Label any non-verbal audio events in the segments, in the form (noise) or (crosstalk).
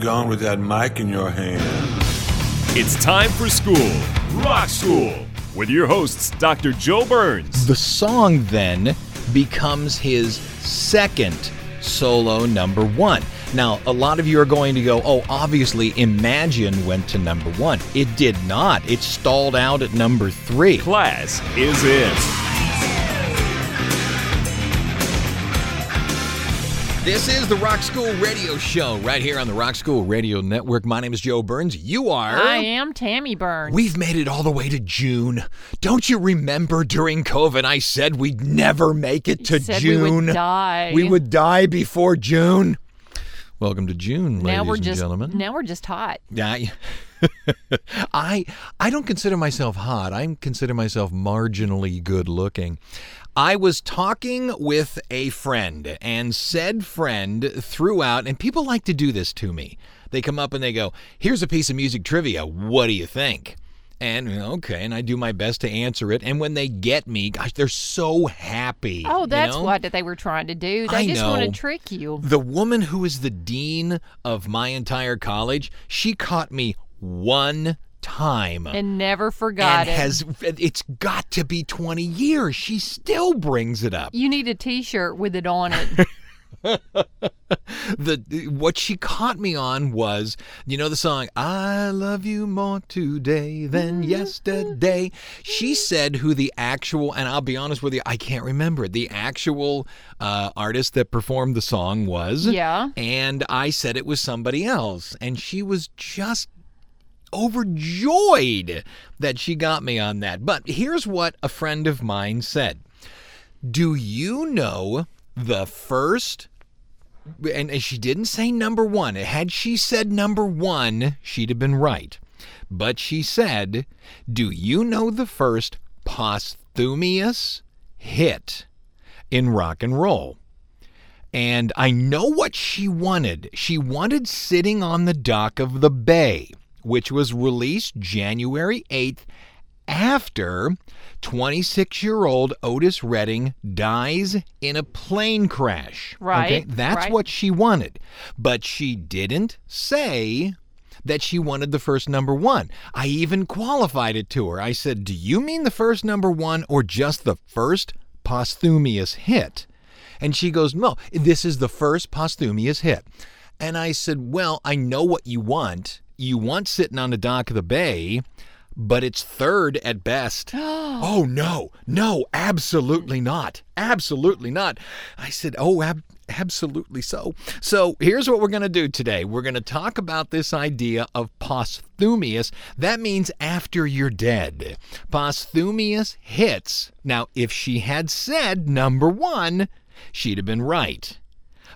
Where you going with that mic in your hand? It's time for school, Rock School, with your hosts, Dr. Joe Burns. The song then becomes his second solo number one. Now, a lot of you are going to go, oh, obviously Imagine went to number one. It did not. It stalled out at number three. Class is in. This is the Rock School Radio Show right here on the Rock School Radio Network. My name is Joe Burns. You are. I am Tammy Burns. We've made it all the way to June. Don't you remember during COVID I said we'd never make it to June? we would die. We would die before June. Welcome to June, now ladies we're and just gentlemen. now we're just hot. I, (laughs) I I don't consider myself hot. I consider myself marginally good looking. I was talking with a friend, and said friend threw out, and people like to do this to me. They come up and they go, "Here's a piece of music trivia. What do you think?" And okay, and I do my best to answer it. And when they get me, gosh, they're so happy. Oh, you that's know? what they were trying to do. They I just want to trick you. The woman who is the dean of my entire college, she caught me one time. And never forgot and it. has it's got to be 20 years. She still brings it up. you need a T-shirt with it on it. (laughs) The what she caught me on was, you know the song I love you more today than yesterday. She said who the actual and I'll be honest with you, I can't remember. The actual uh, artist that performed the song was. Yeah. And I said it was somebody else and she was just overjoyed that she got me on that. But here's what a friend of mine said. Do you know the first and she didn't say number one. Had she said number one, she'd have been right. But she said, Do you know the first posthumous hit in rock and roll? And I know what she wanted. She wanted Sitting on the Dock of the Bay, which was released January 8th after 26 year old Otis Redding dies in a plane crash. Right, Okay? That's right. what she wanted. But she didn't say that she wanted the first number one. I even qualified it to her. I said, Do you mean the first number one or just the first posthumous hit? And she goes, No, this is the first posthumous hit. And I said, Well, I know what you want. You want sitting on the dock of the bay, but it's third at best. (gasps) oh, no, no, absolutely not. Absolutely not. I said, Oh, ab- absolutely so. So here's what we're going to do today we're going to talk about this idea of posthumous. That means after you're dead. Posthumous hits. Now, if she had said number one, she'd have been right.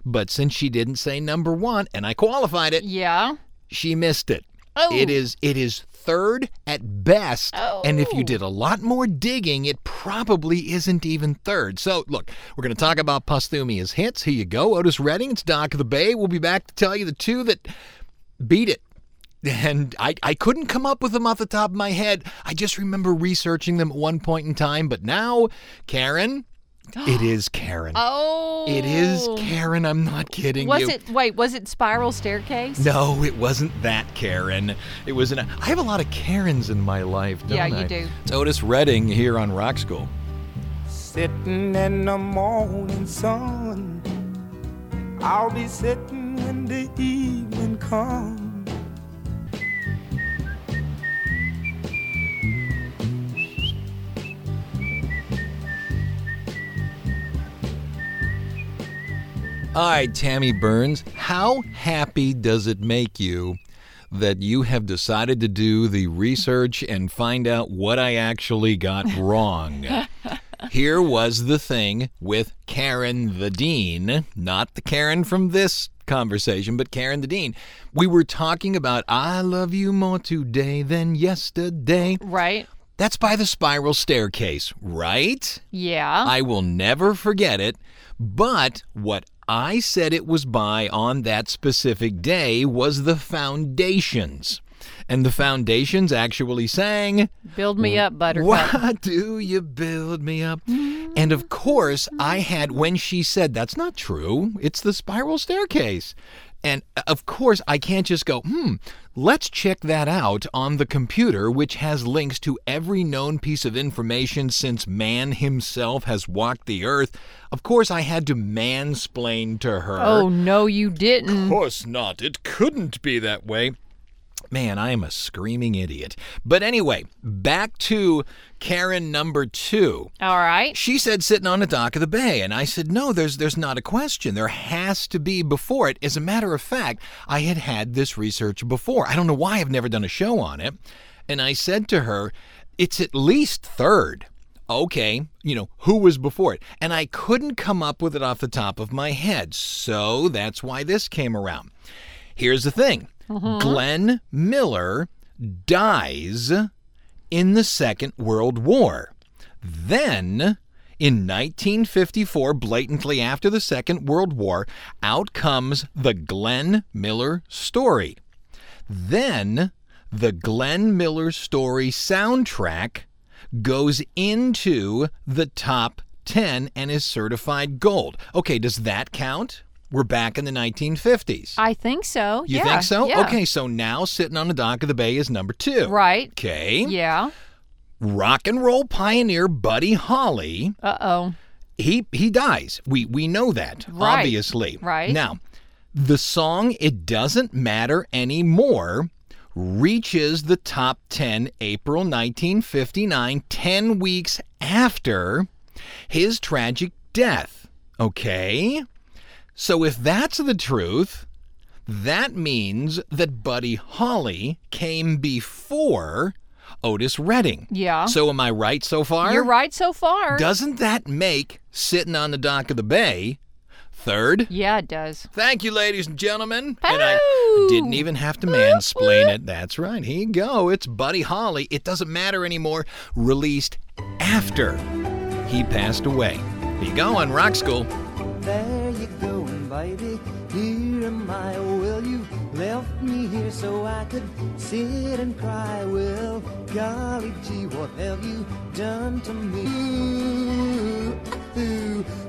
But since she didn't say number one, and I qualified it, Yeah. She missed it. Oh. It is it is third at best. Oh. And if you Oh. did a lot more digging, it probably isn't even third. So look, we're gonna talk about posthumous hits. Here you go. Otis Redding, it's Dock of the Bay. We'll be back to tell you the two that beat it. And I, I couldn't come up with them off the top of my head. I just remember researching them at one point in time. But now, Karen, it is Karen. Oh. It is oh. Karen. I'm not kidding Was you. it? Wait, was it Spiral Staircase? No, it wasn't that Karen. It was an. I have a lot of Karens in my life, don't Yeah, I? you do. It's Otis Redding here on Rock School. Sitting in the morning sun. I'll be sitting when the evening comes. All right, Tammy Burns, how happy does it make you that you have decided to do the research and find out what I actually got (laughs) wrong. Here was the thing with Karen the Dean, not the Karen from this conversation, but Karen the Dean. We were talking about I love you more today than yesterday. Right? That's by the spiral staircase, right? Yeah. I will never forget it. But what I said it was by on that specific day was the Foundations. And the Foundations actually sang, Build me up, Buttercup. Why do you build me up? And of course, I had, when she said, That's not true, it's the spiral staircase. And uh, of course, I can't just go, hmm, let's check that out on the computer, which has links to every known piece of information since man himself has walked the earth. Of course, I had to mansplain to her. Oh, no, you didn't. Of course not. It couldn't be that way. Man, I am a screaming idiot. But anyway, back to Karen number two. All right. She said sitting on the dock of the bay, and I said, no, there's there's not a question. There has to be before it. As a matter of fact, I had had this research before. I don't know why I've never done a show on it. And I said to her, it's at least third. Okay, you know, who was before it? And I couldn't come up with it off the top of my head. So that's why this came around. Here's the thing Uh-huh. Glenn Miller dies in the Second World War. Then, in 1954, blatantly after the Second World War, out comes the Glenn Miller story. Then, the Glenn Miller story soundtrack goes into the top 10 and is certified gold. Okay, does that count? We're back in the 1950s. I think so. You yeah. think so? Yeah. Okay, so now sitting on the dock of the bay is number two. Right. Okay. Yeah. Rock and roll pioneer Buddy Holly, Uh oh. he he dies. We we know that, Right. obviously. Right. Now, the song It Doesn't Matter Anymore reaches the top 10 April 1959, 10 weeks after his tragic death. Okay? So if that's the truth, that means that Buddy Holly came before Otis Redding. Yeah. So am I right so far? You're right so far. Doesn't that make sitting on the dock of the bay third? yeah, it does. Thank you, ladies and gentlemen. And I didn't even have to mansplain it. That's right. Here you go. It's Buddy Holly. It doesn't matter anymore. Released after he passed away. Here you go on Rock School. There you going, baby. Here am I. will you left me here so I could sit and cry. Well, golly gee, what have you done to me?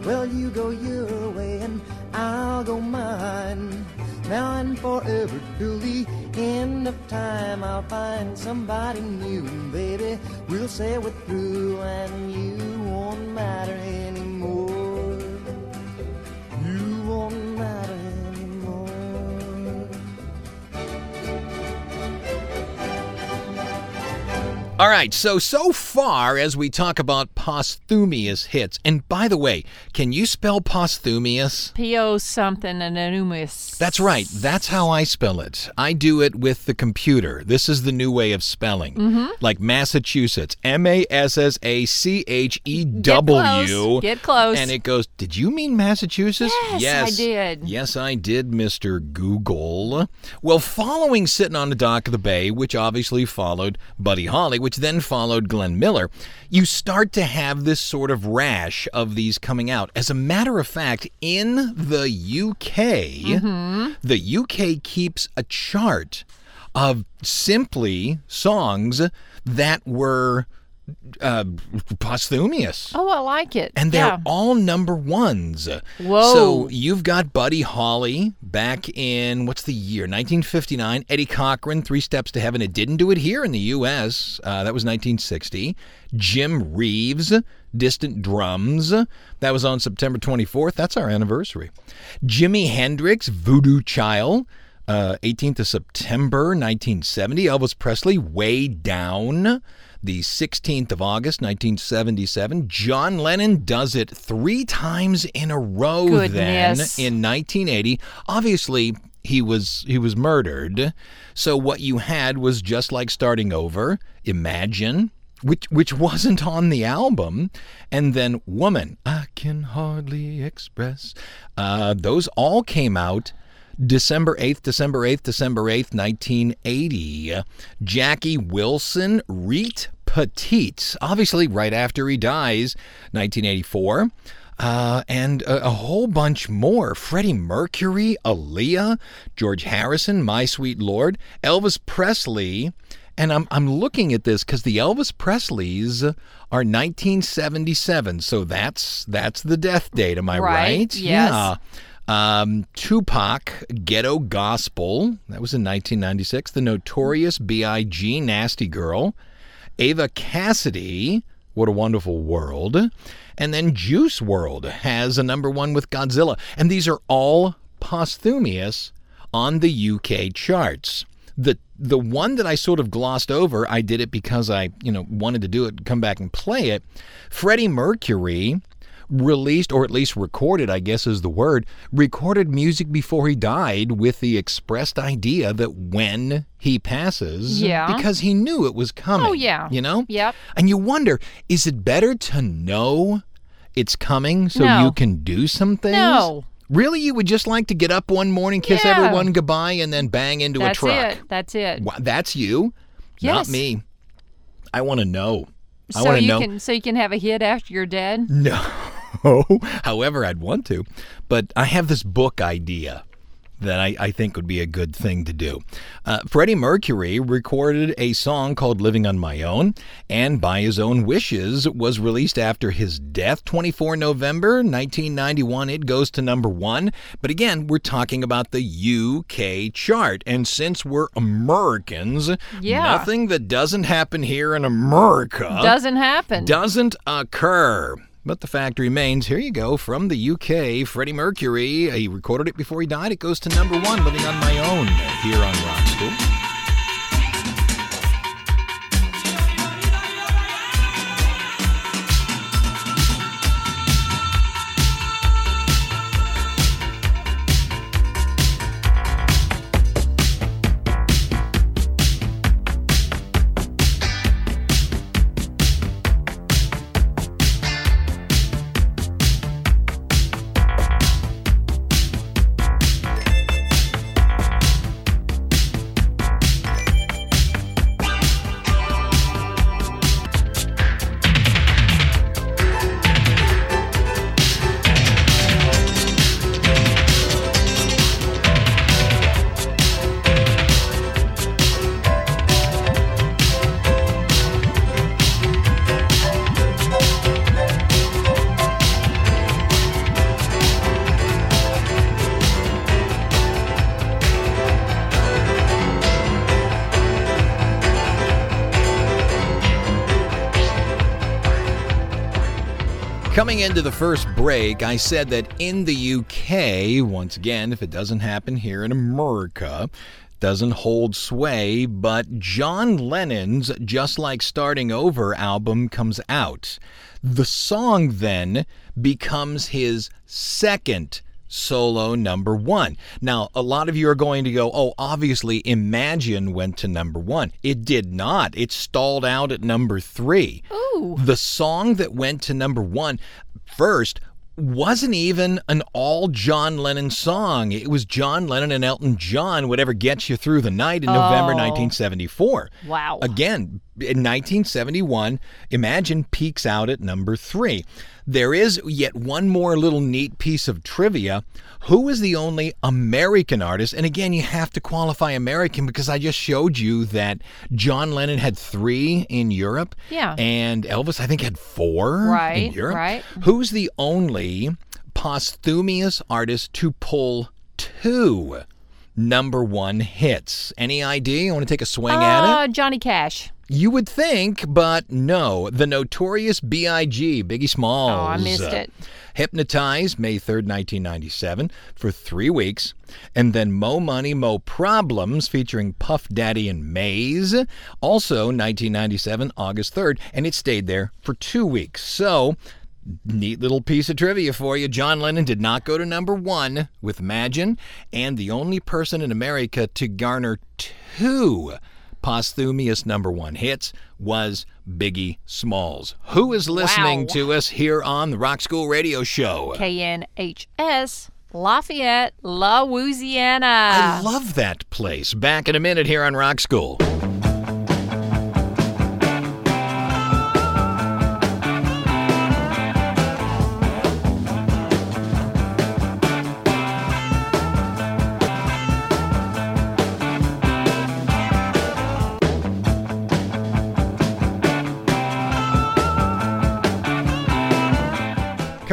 Well, you go your way and I'll go mine. Now and forever till the end of time, I'll find somebody new, baby, we'll say we're through, and you won't matter anymore. All right, so so far as we talk about posthumous hits, and by the way, can you spell posthumous? P O something anonymous. That's right. That's how I spell it. I do it with the computer. This is the new way of spelling. Mm-hmm. Like Massachusetts, M A S S A C H E W. Get close. Get close. And it goes, Did you mean Massachusetts? Yes, I did. Yes, I did, Mr. Google. Well, following Sitting on the Dock of the Bay, which obviously followed Buddy Holly, which then followed Glenn Miller, you start to have this sort of rash of these coming out. As a matter of fact, in the UK, Mm-hmm. the UK keeps a chart of simply songs that were uh, posthumous. oh, I like it. And they're yeah. all number ones. Whoa. So you've got Buddy Holly back in, what's the year? 1959. Eddie Cochran, Three Steps to Heaven. It didn't do it here in the U.S., uh, that was 1960. Jim Reeves, Distant Drums. That was on September 24th. That's our anniversary. Jimi Hendrix, Voodoo Child. Uh, 18th of September 1970. Elvis Presley, Way Down the 16th of August, 1977. John Lennon does it three times in a row Goodness. then in 1980. Obviously, he was he was murdered. So what you had was just like starting over. Imagine, which which wasn't on the album, and then Woman, I can hardly express. Uh, those all came out. December 8th, December 8th, December 8th, 1980. Jackie Wilson, Reet Petite, obviously right after he dies, 1984. Uh, and a, a, whole bunch more. Freddie Mercury, Aaliyah, George Harrison, My Sweet Lord, Elvis Presley. And I'm, I'm looking at this because the Elvis Presleys are 1977. So that's that's the death date. Am I right? right? Yes. Yeah. Um, Tupac, Ghetto Gospel. That was in 1996. The Notorious B.I.G., Nasty Girl. Ava Cassidy, What a Wonderful World. And then Juice WRLD has a number one with Godzilla. And these are all posthumous on the UK charts. The the one that I sort of glossed over, I did it because I, you know, wanted to do it, come back and play it. Freddie Mercury released, or at least recorded, I guess is the word, recorded music before he died with the expressed idea that when he passes, Yeah. because he knew it was oh, coming. Oh, yeah. You know? Yep. And you wonder, is it better to know it's coming so No. you can do some things? No. Really? You would just like to get up one morning, kiss Yeah. everyone goodbye, and then bang into That's a truck? it. That's it. Wow, that's you? Not me. I want to know. I so want to know. can so you can have a hit after you're dead. No. (laughs) However, I'd want to. But I have this book idea that I, I think would be a good thing to do. Uh, Freddie Mercury recorded a song called Living on My Own, and by his own wishes, was released after his death, 24 November 1991. It goes to number one. But again, we're talking about the UK chart. And since we're Americans, Yeah. nothing that doesn't happen here in America Doesn't happen. doesn't occur. But the fact remains, here you go, from the UK, Freddie Mercury. He recorded it before he died. It goes to number one, Living on My Own, here on Rock School. Coming into the first break, I said that in the UK, once again, if it doesn't happen here in America, doesn't hold sway, but John Lennon's Just Like Starting Over album comes out. The song then becomes his second solo number one. Now, a lot of you are going to go, oh, obviously Imagine went to number one. It did not. It stalled out at number three. Ooh. The song that went to number one first wasn't even an all John Lennon song. It was John Lennon and Elton John, Whatever Gets You Through the Night in November Oh. 1974. Wow. Again, in 1971, Imagine peaks out at number three. There is yet one more little neat piece of trivia. Who is the only American artist? And again, you have to qualify American because I just showed you that John Lennon had three in Europe. Yeah. And Elvis, I think, had four in Europe. right. Who's the only posthumous artist to pull two number one hits? Any idea? You want to take a swing at it? Uh, Johnny Cash. You would think, but no. The notorious B.I.G., Biggie Smalls. Oh, I missed it. Hypnotized May 3rd, 1997, for three weeks. And then Mo Money, Mo Problems, featuring Puff Daddy and Mase, also 1997, August 3rd. And it stayed there for two weeks. So Neat little piece of trivia for you. John Lennon did not go to number one with Imagine, and the only person in America to garner two posthumous number one hits was Biggie Smalls. Who is listening Wow. to us here on the Rock School Radio Show? KNHS, Lafayette, Louisiana. I love that place. Back in a minute here on Rock School.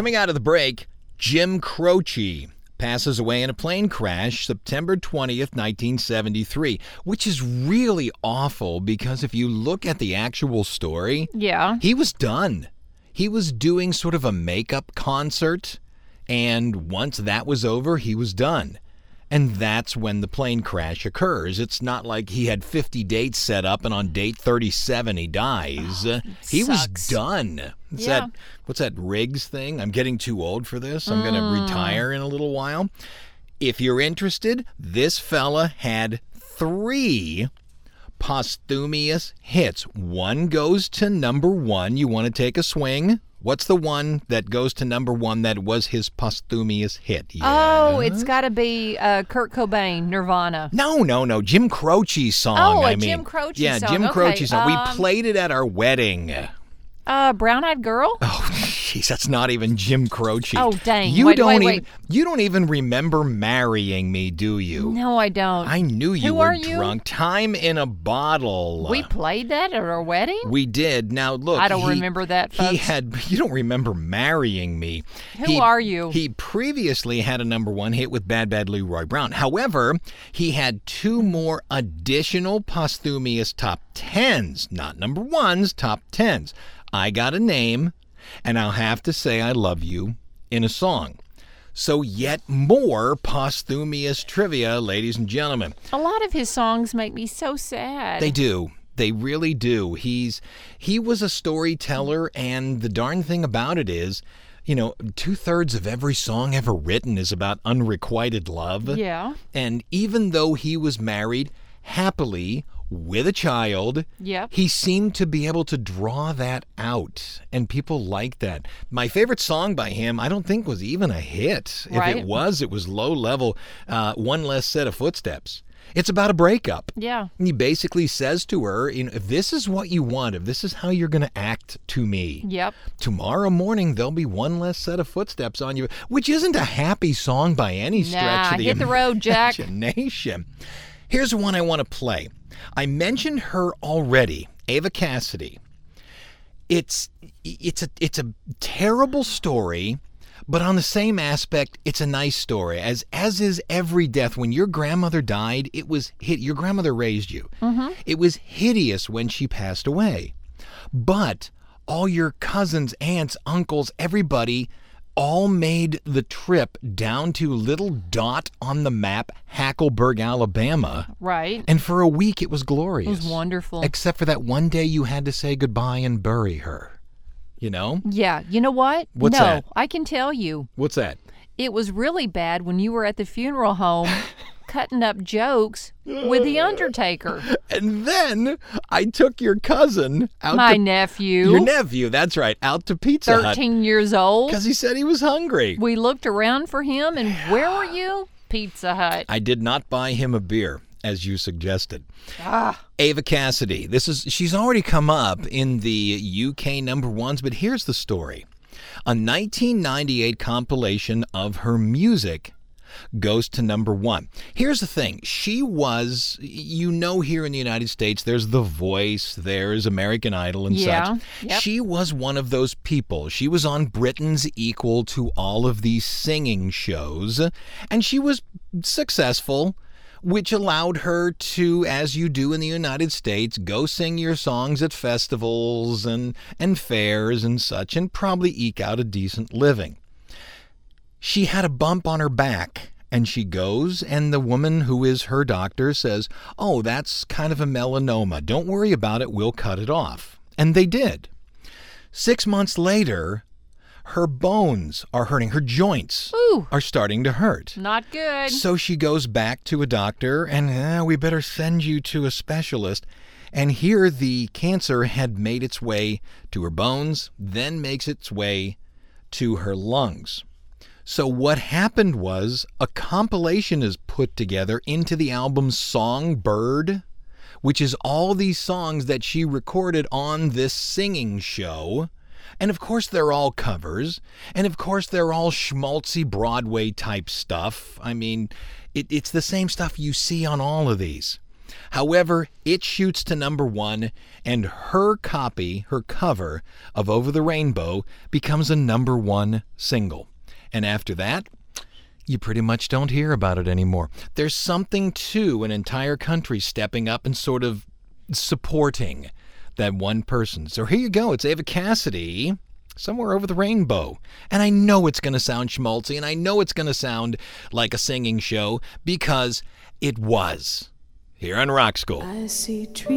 Coming out of the break, Jim Croce passes away in a plane crash September 20th, 1973, which is really awful because if you look at the actual story, yeah. he was done. He was doing sort of a makeup concert, and once that was over, he was done. And that's when the plane crash occurs. It's not like he had 50 dates set up and on date 37 he dies. Oh, he was done. It's Yeah. that what's that Riggs thing? I'm getting too old for this. I'm going to retire in a little while. If you're interested, this fella had 3 posthumous hits. One goes to number 1. You want to take a swing? What's the one that goes to number 1 that was his posthumous hit? Oh, it's got to be uh, Kurt Cobain, Nirvana. No, no, no. Jim Croce's song. Oh, a I mean, Jim Croce song. yeah, song. Jim Okay, Croce's song. we um, played it at our wedding. Uh, Brown Eyed Girl? Oh, jeez, that's not even Jim Croce. Oh, dang. You Wait, don't wait, even. You don't even remember marrying me, do you? No, I don't. I knew you Who were are you? drunk. Time in a bottle. we played that at our wedding? We did. Now look, I don't he- remember that, He folks. had. (laughs) You don't remember marrying me. Who He- are you? He previously had a number one hit with Bad Bad Leroy Brown. However, he had two more additional posthumous top tens, not number ones, top tens. I got a name, and I'll have to say I love you in a song. So yet more posthumous trivia, ladies and gentlemen. A lot of his songs make me so sad. They do. They really do. He's he was a storyteller, and the darn thing about it is, you know, two thirds of every song ever written is about unrequited love. Yeah. And even though he was married happily with a child, Yep. he seemed to be able to draw that out, and people liked that. My favorite song by him, I don't think was even a hit. If it was, it was low level. Uh, One less set of footsteps. It's about a breakup. Yeah. He basically says to her, you know, if this is what you want, if this is how you're going to act to me, Yep. tomorrow morning there'll be one less set of footsteps on you, which isn't a happy song by any stretch Nah, of the hit the road, Jack. imagination. Here's one I want to play. I mentioned her already, Ava Cassidy. It's it's a it's a terrible story, but on the same aspect, it's a nice story. As as is every death. When your grandmother died, it was hit. Your grandmother raised you. Mm-hmm. It was hideous when she passed away, but all your cousins, aunts, uncles, everybody all made the trip down to little dot on the map, Hackleburg, Alabama. Right. And for a week, it was glorious. It was wonderful. Except for that one day you had to say goodbye and bury her. You know? yeah. You know what? What's no, that? I can tell you. What's that? It was really bad when you were at the funeral home (laughs) cutting up jokes with the Undertaker. (laughs) And then I took your cousin out My to nephew, your nephew, that's right, out to Pizza Hut 13 years old. because he said he was hungry. We looked around for him, and (sighs) where were you? Pizza Hut. I did not buy him a beer, as you suggested. Ah, Ava Cassidy. This is she's already come up in the UK number ones, but here's the story. A 1998 compilation of her music goes to number one. Here's the thing. She was, you know, here in the United States, there's The Voice, there's American Idol and Yeah, such. yep. She was one of those people. She was on Britain's equal to all of these singing shows, and she was successful which allowed her to, as you do in the United States, go sing your songs at festivals and, and fairs and such, and probably eke out a decent living. She had a bump on her back, and she goes, and the woman who is her doctor says, Oh, that's kind of a melanoma. Don't worry about it, we'll cut it off. And they did. Six months later, her bones are hurting. Her joints Ooh. are starting to hurt. Not good. So she goes back to a doctor, and "Eh, we better send you to a specialist. And here the cancer had made its way to her bones, then makes its way to her lungs. So what happened was a compilation is put together into the album Songbird, which is all these songs that she recorded on this singing show. And of course, they're all covers. And of course, they're all schmaltzy Broadway type stuff. I mean, it, it's the same stuff you see on all of these. However, it shoots to number one, and her copy, her cover of Over the Rainbow, becomes a number one single. And after that, you pretty much don't hear about it anymore. There's something to an entire country stepping up and sort of supporting that one person. So here you go. It's Ava Cassidy. Somewhere over the rainbow. And I know it's going to sound schmaltzy, and I know it's going to sound like a singing show because it was here on Rock School. I see trees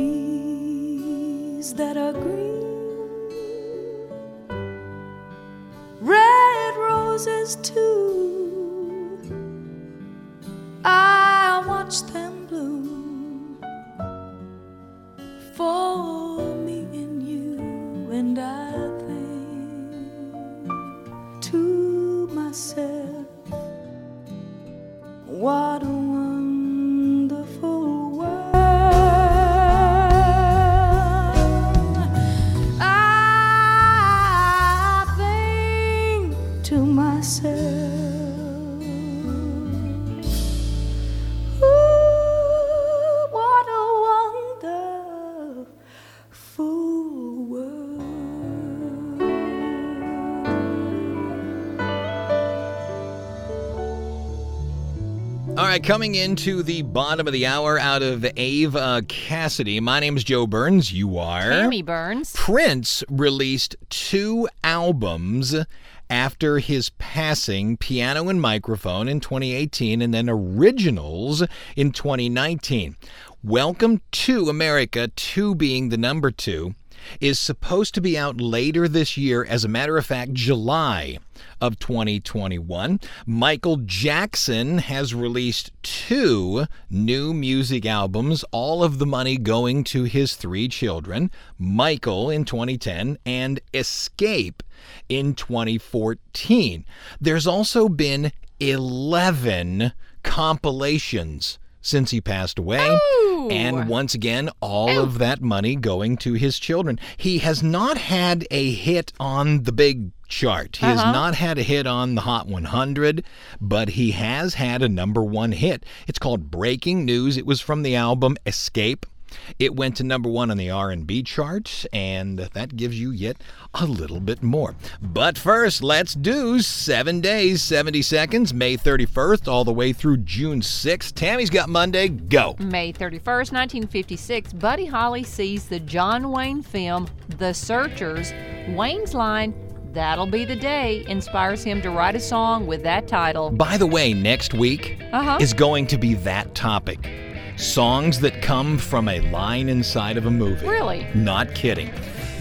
that are green, red roses too. I watch them bloom for me and you, and I think to myself, what a wonderful to myself, Ooh, what a wonderful world. All right, coming into the bottom of the hour out of Ava Cassidy. My name is Joe Burns. You are. Tammy Burns. Prince released two albums after his passing Piano and Microphone in 2018 and then Originals in 2019. Welcome to America, two being the number two, is supposed to be out later this year. As a matter of fact, July of 2021. Michael Jackson has released two new music albums, all of the money going to his three children Michael in 2010 and Escape in 2014. There's also been 11 compilations since he passed away. And once again, all of that money going to his children. He has not had a hit on the big chart. He has uh-huh. not had a hit on the Hot 100, but he has had a number one hit. It's called Breaking News. It was from the album Escape. It went to number one on the R&B charts, and that gives you yet a little bit more. But first, let's do seven days, 70 seconds, May 31st, all the way through June 6th. Tammy's got Monday. Go. May 31st, 1956, Buddy Holly sees the John Wayne film The Searchers. Wayne's line, That'll be the day, inspires him to write a song with that title. By the way, next week Uh-huh. is going to be that topic. Songs that come from a line inside of a movie. Really? Not kidding.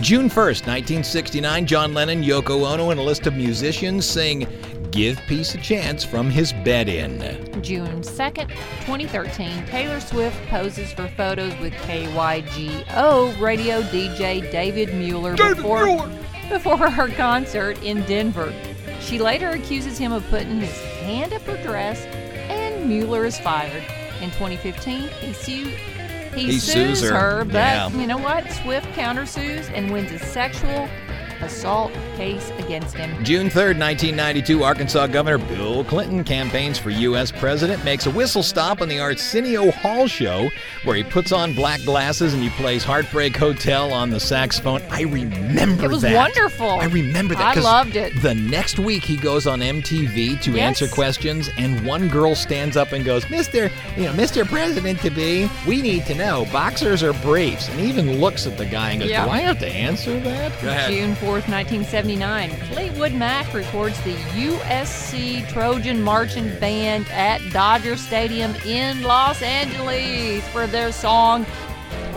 June 1st, 1969, John Lennon, Yoko Ono, and a list of musicians sing Give Peace a Chance from his bed in. June 2nd, 2013, Taylor Swift poses for photos with KYGO radio DJ David Mueller before, before her concert in Denver. She later accuses him of putting his hand up her dress, and Mueller is fired. In 2015, he sued. He, He sues her. her, but Yeah. you know what? Swift countersues and wins a sexual assault case against him. June 3rd, 1992, Arkansas Governor Bill Clinton campaigns for U.S. president, makes a whistle stop on the Arsenio Hall show where he puts on black glasses and he plays Heartbreak Hotel on the saxophone. I remember that. It was that. wonderful. I remember that. I loved it. The next week he goes on MTV to Yes. answer questions, and one girl stands up and goes, "Mr. You know, Mr. President to be, we need to know boxers or briefs," and he even looks at the guy and goes, Yeah. "Do I have to answer that?" Go ahead. June 4th, 1979, Fleetwood Mac records the USC Trojan Marching Band at Dodger Stadium in Los Angeles for their song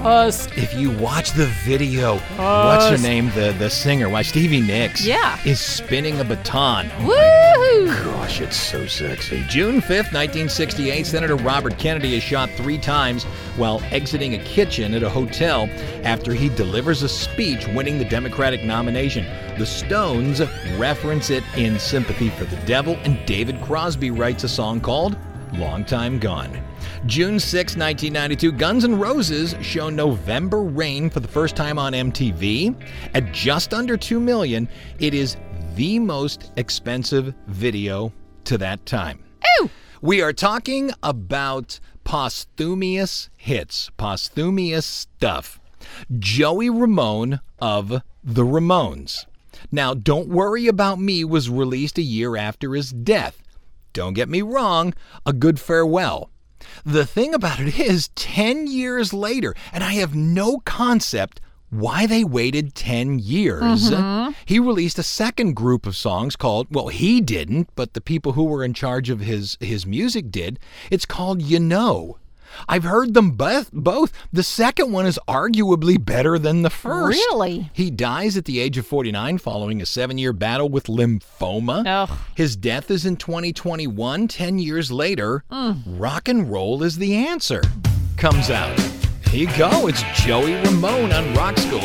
If you watch the video, what's her name? The the singer, why Stevie Nicks? Yeah. is spinning a baton. Oh Woohoo! Gosh, it's so sexy. June 5th, 1968, Senator Robert Kennedy is shot three times while exiting a kitchen at a hotel after he delivers a speech winning the Democratic nomination. The Stones reference it in Sympathy for the Devil, and David Crosby writes a song called Long Time Gone. June 6, 1992, Guns N' Roses show November Rain for the first time on MTV. At just under 2 million, it is the most expensive video to that time. Ooh! We are talking about posthumous hits, posthumous stuff. Joey Ramone of The Ramones. Now, Don't Worry About Me was released a year after his death. Don't get me wrong, a good farewell. The thing about it is, 10 years later, and I have no concept why they waited 10 years. Mm-hmm. He released a second group of songs called, well, he didn't, but the people who were in charge of his, his music did. It's called You Know. I've heard them both. Both. The second one is arguably better than the first. Really? He dies at the age of 49 following a seven year battle with lymphoma. Ugh. His death is in 2021. 10 years later, Mm. rock and roll is the answer. Comes out. Here you go. It's Joey Ramone on Rock School.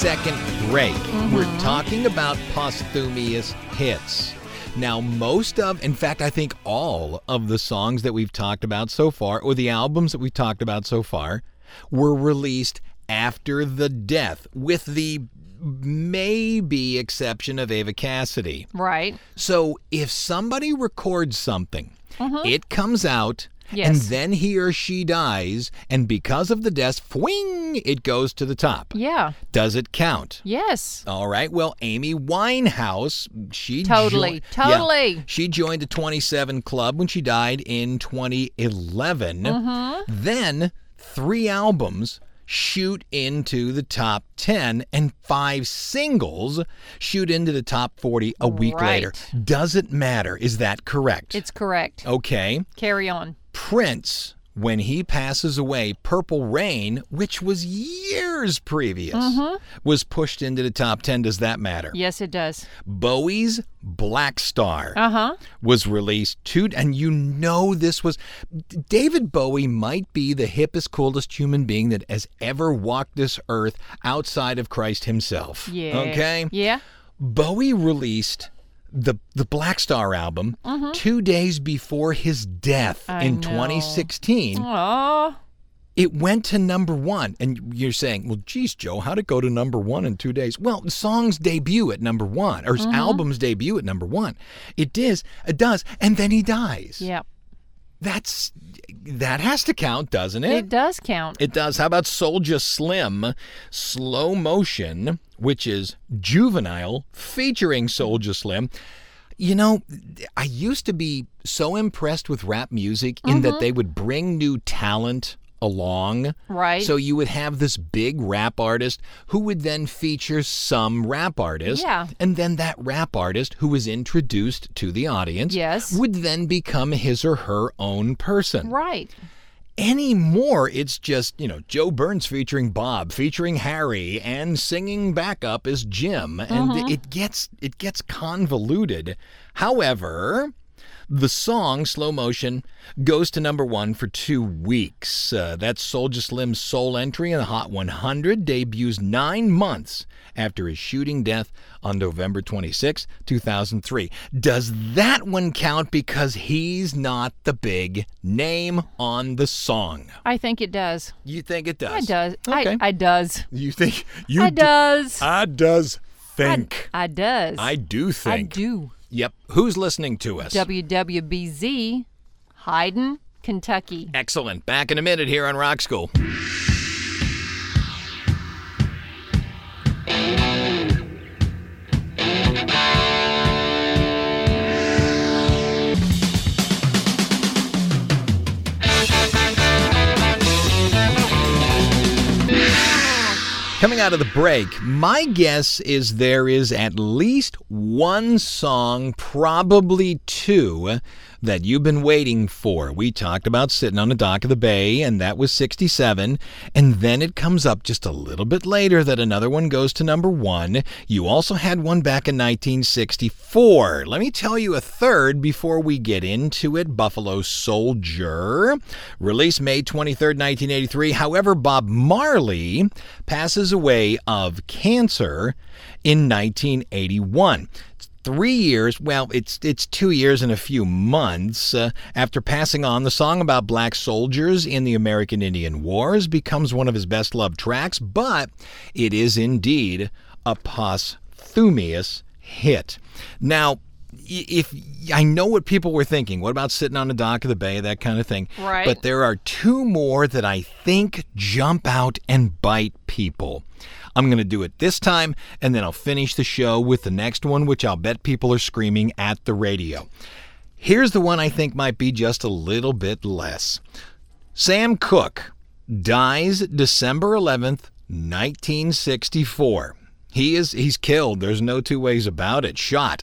Second break, mm-hmm. we're talking about posthumous hits. Now, most of, in fact, I think all of the songs that we've talked about so far, or the albums that we've talked about so far, were released after the death, with the maybe exception of Ava Cassidy. Right. So if somebody records something, mm-hmm. it comes out. And then he or she dies, and because of the death, fwing, it goes to the top. Yeah. Does it count? Yes. All right. Well, Amy Winehouse, she Totally, yeah, totally. she joined the 27 Club when she died in 2011. Mm-hmm. Then three albums shoot into the top 10 and five singles shoot into the top 40 a week later. Right. Does it matter? Is that correct? It's correct. okay. Carry on. Prince, when he passes away, Purple Rain, which was years previous, was pushed into the top 10. Does that matter? Yes, it does. Bowie's Black Star Uh huh. was released two, and you know this was David Bowie might be the hippest, coolest human being that has ever walked this earth outside of Christ himself. Yeah. Okay. Yeah. Bowie released the the Black Star album two days before his death Mm-hmm. I in know. 2016. Oh. It went to number one, and you're saying, "Well, geez, Joe, how'd it go to number one in two days?" Well, songs debut at number one, or Mm-hmm. albums debut at number one. It does, it does, and then he dies. Yeah. That's that has to count, doesn't it? It does count. It does. How about Soulja Slim, Slow Motion, which is juvenile, featuring Soulja Slim? You know, I used to be so impressed with rap music in that mm-hmm. they would bring new talent along. Right. So you would have this big rap artist who would then feature some rap artist. Yeah. And then that rap artist who was introduced to the audience Yes. would then become his or her own person right. Anymore it's just you know joe burns featuring bob featuring harry and singing backup is jim. And mm-hmm. it gets it gets convoluted. However the song slow motion goes to number one for two weeks uh, that's soulja slim's sole entry in the hot 100 debuts nine months after his shooting death on november 26 2003 does that one count because he's not the big name on the song I think it does. you think it does I does. okay I, I does. you think you I do- does. i does I, think I does. I do think I do. Yep. Who's listening to us? WWBZ, Hyden, Kentucky. Excellent. Back in a minute here on Rock School. Coming out of the break, my guess is there is at least one song, probably two, that you've been waiting for. We talked about sitting on the dock of the bay, and that was 67. And then it comes up just a little bit later that another one goes to number one. You also had one back in 1964. Let me tell you a third before we get into it Buffalo Soldier, released May 23rd, 1983. However, Bob Marley passes away of cancer in 1981 three years well it's it's two years and a few months uh, after passing on the song about black soldiers in the american indian wars becomes one of his best loved tracks but it is indeed a posthumous hit now if I know what people were thinking, what about sitting on the dock of the bay, that kind of thing. Right. But there are two more that I think jump out and bite people. I'm going to do it this time, and then I'll finish the show with the next one, which I'll bet people are screaming at the radio. Here's the one I think might be just a little bit less. Sam Cooke dies December 11th, 1964. He is he's killed. There's no two ways about it. Shot.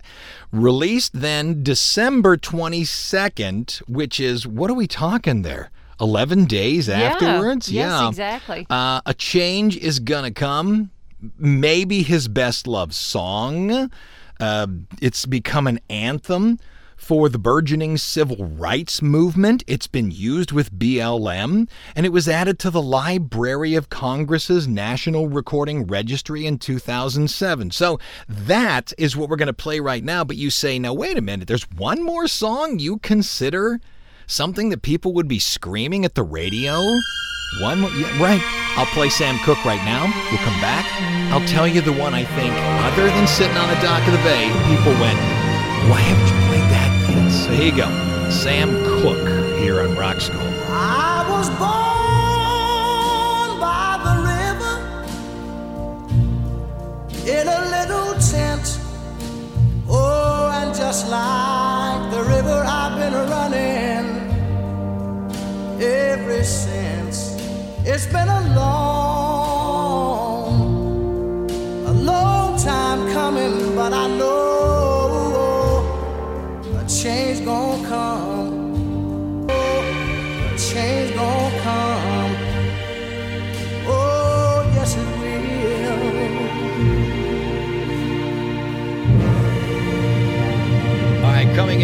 Released then December 22nd, which is what are we talking there? 11 days Yeah. afterwards? Yes, yeah. exactly. Uh, a change is gonna come. Maybe his best loved song. Uh, it's become an anthem for the burgeoning civil rights movement. It's been used with BLM, and it was added to the Library of Congress's National Recording Registry in 2007. So that is what we're going to play right now. But you say, now, wait a minute, there's one more song you consider something that people would be screaming at the radio? One yeah, right. I'll play Sam Cooke right now. We'll come back. I'll tell you the one I think, other than sitting on the dock of the bay, people went, why haven't you played that yet? So here you go. Sam Cooke here on Rock School. I was born by the river in a little tent. Oh, and just like ever since. It's been a long,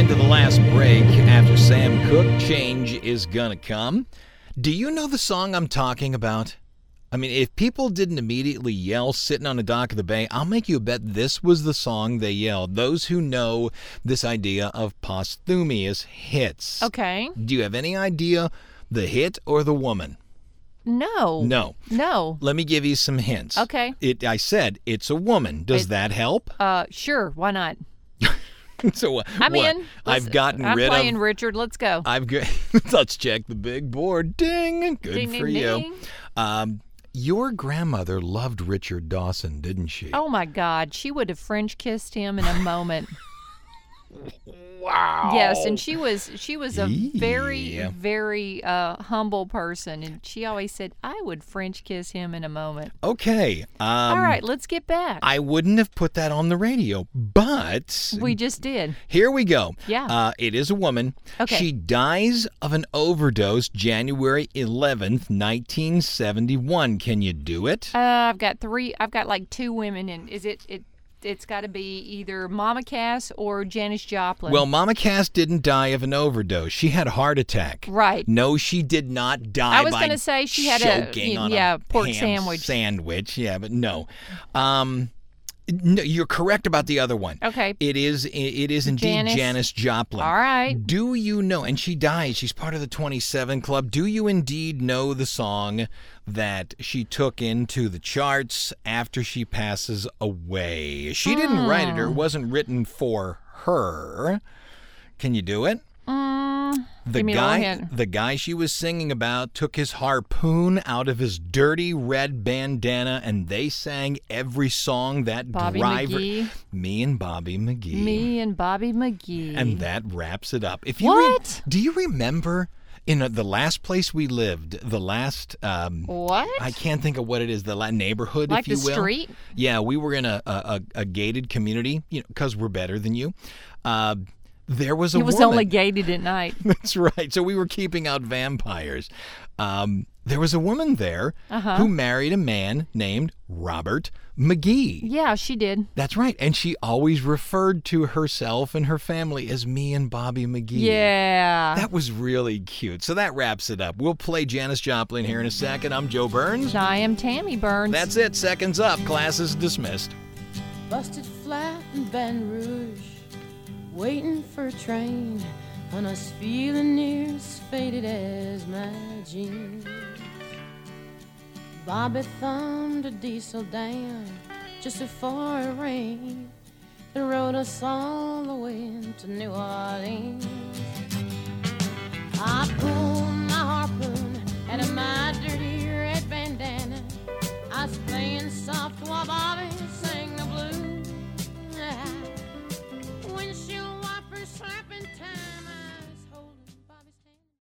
into the last break after Sam Cooke, change is gonna come. Do you know the song I'm talking about? I mean, if people didn't immediately yell sitting on a dock of the bay, I'll make you a bet this was the song they yelled. Those who know this idea of posthumous hits. Okay. Do you have any idea the hit or the woman? No. No. No. Let me give you some hints. Okay. It I said it's a woman. Does It- that help? Uh, sure. Why not? (laughs) so uh, I'm what? in. I've gotten I'm rid playing Richard. Let's go. I've got. (laughs) Let's check the big board. Ding. Good Ding, for ding, you. ding. Um, your grandmother loved Richard Dawson, didn't she? Oh my God, she would have French kissed him in a moment. (laughs) wow. Yes, and she was she was a very Yeah. very uh, humble person, and she always said, "I would French kiss him in a moment." Okay. Um, All right, let's get back. I wouldn't have put that on the radio, but we just did. Here we go. Yeah. Uh, it is a woman. Okay. She dies of an overdose January 11th, 1971. Can you do it? Uh, I've got three. I've got like two women, and is it it? It's got to be either Mama Cass or Janis Joplin. Well, Mama Cass didn't die of an overdose. She had a heart attack. Right. No, she did not die. I was gonna say she had a- yeah, a pork sandwich. Sandwich, yeah, but no. Um, no, you're correct about the other one. Okay. It is. It is indeed Janis. Janis Joplin. All right. Do you know? And she died. She's part of the 27 Club. Do you indeed know the song that she took into the charts after she passes away? She didn't write it, or it wasn't written for her. Can you do it? Mm, The guy, the guy she was singing about, took his harpoon out of his dirty red bandana, and they sang every song that Bobby driver. McGee. Me and Bobby McGee. Me and Bobby McGee. and that wraps it up. If you re- do you remember in uh, the last place we lived, the last um, what? I can't think of what it is, the la- neighborhood, Like if you the will. street? Yeah, we were in a a, a, a gated community, you know, because we're better than you. Uh, there was a it was woman. only gated at night. (laughs) That's right. So we were keeping out vampires. Um, there was a woman there Uh-huh. who married a man named Robert McGee. yeah, she did. That's right. And she always referred to herself and her family as me and Bobby McGee. Yeah. That was really cute. So that wraps it up. We'll play Janis Joplin here in a second. I'm Joe Burns. I am Tammy Burns. That's it. Seconds up. Class is dismissed. Busted flat in Baton Rouge, waiting for a train, when was feeling near as faded as my jeans. Bobby thumbed a diesel down just before it rained and rode us all the way to New Orleans. I pulled my harpoon out of my dirty red bandana. I was playing soft while Bobby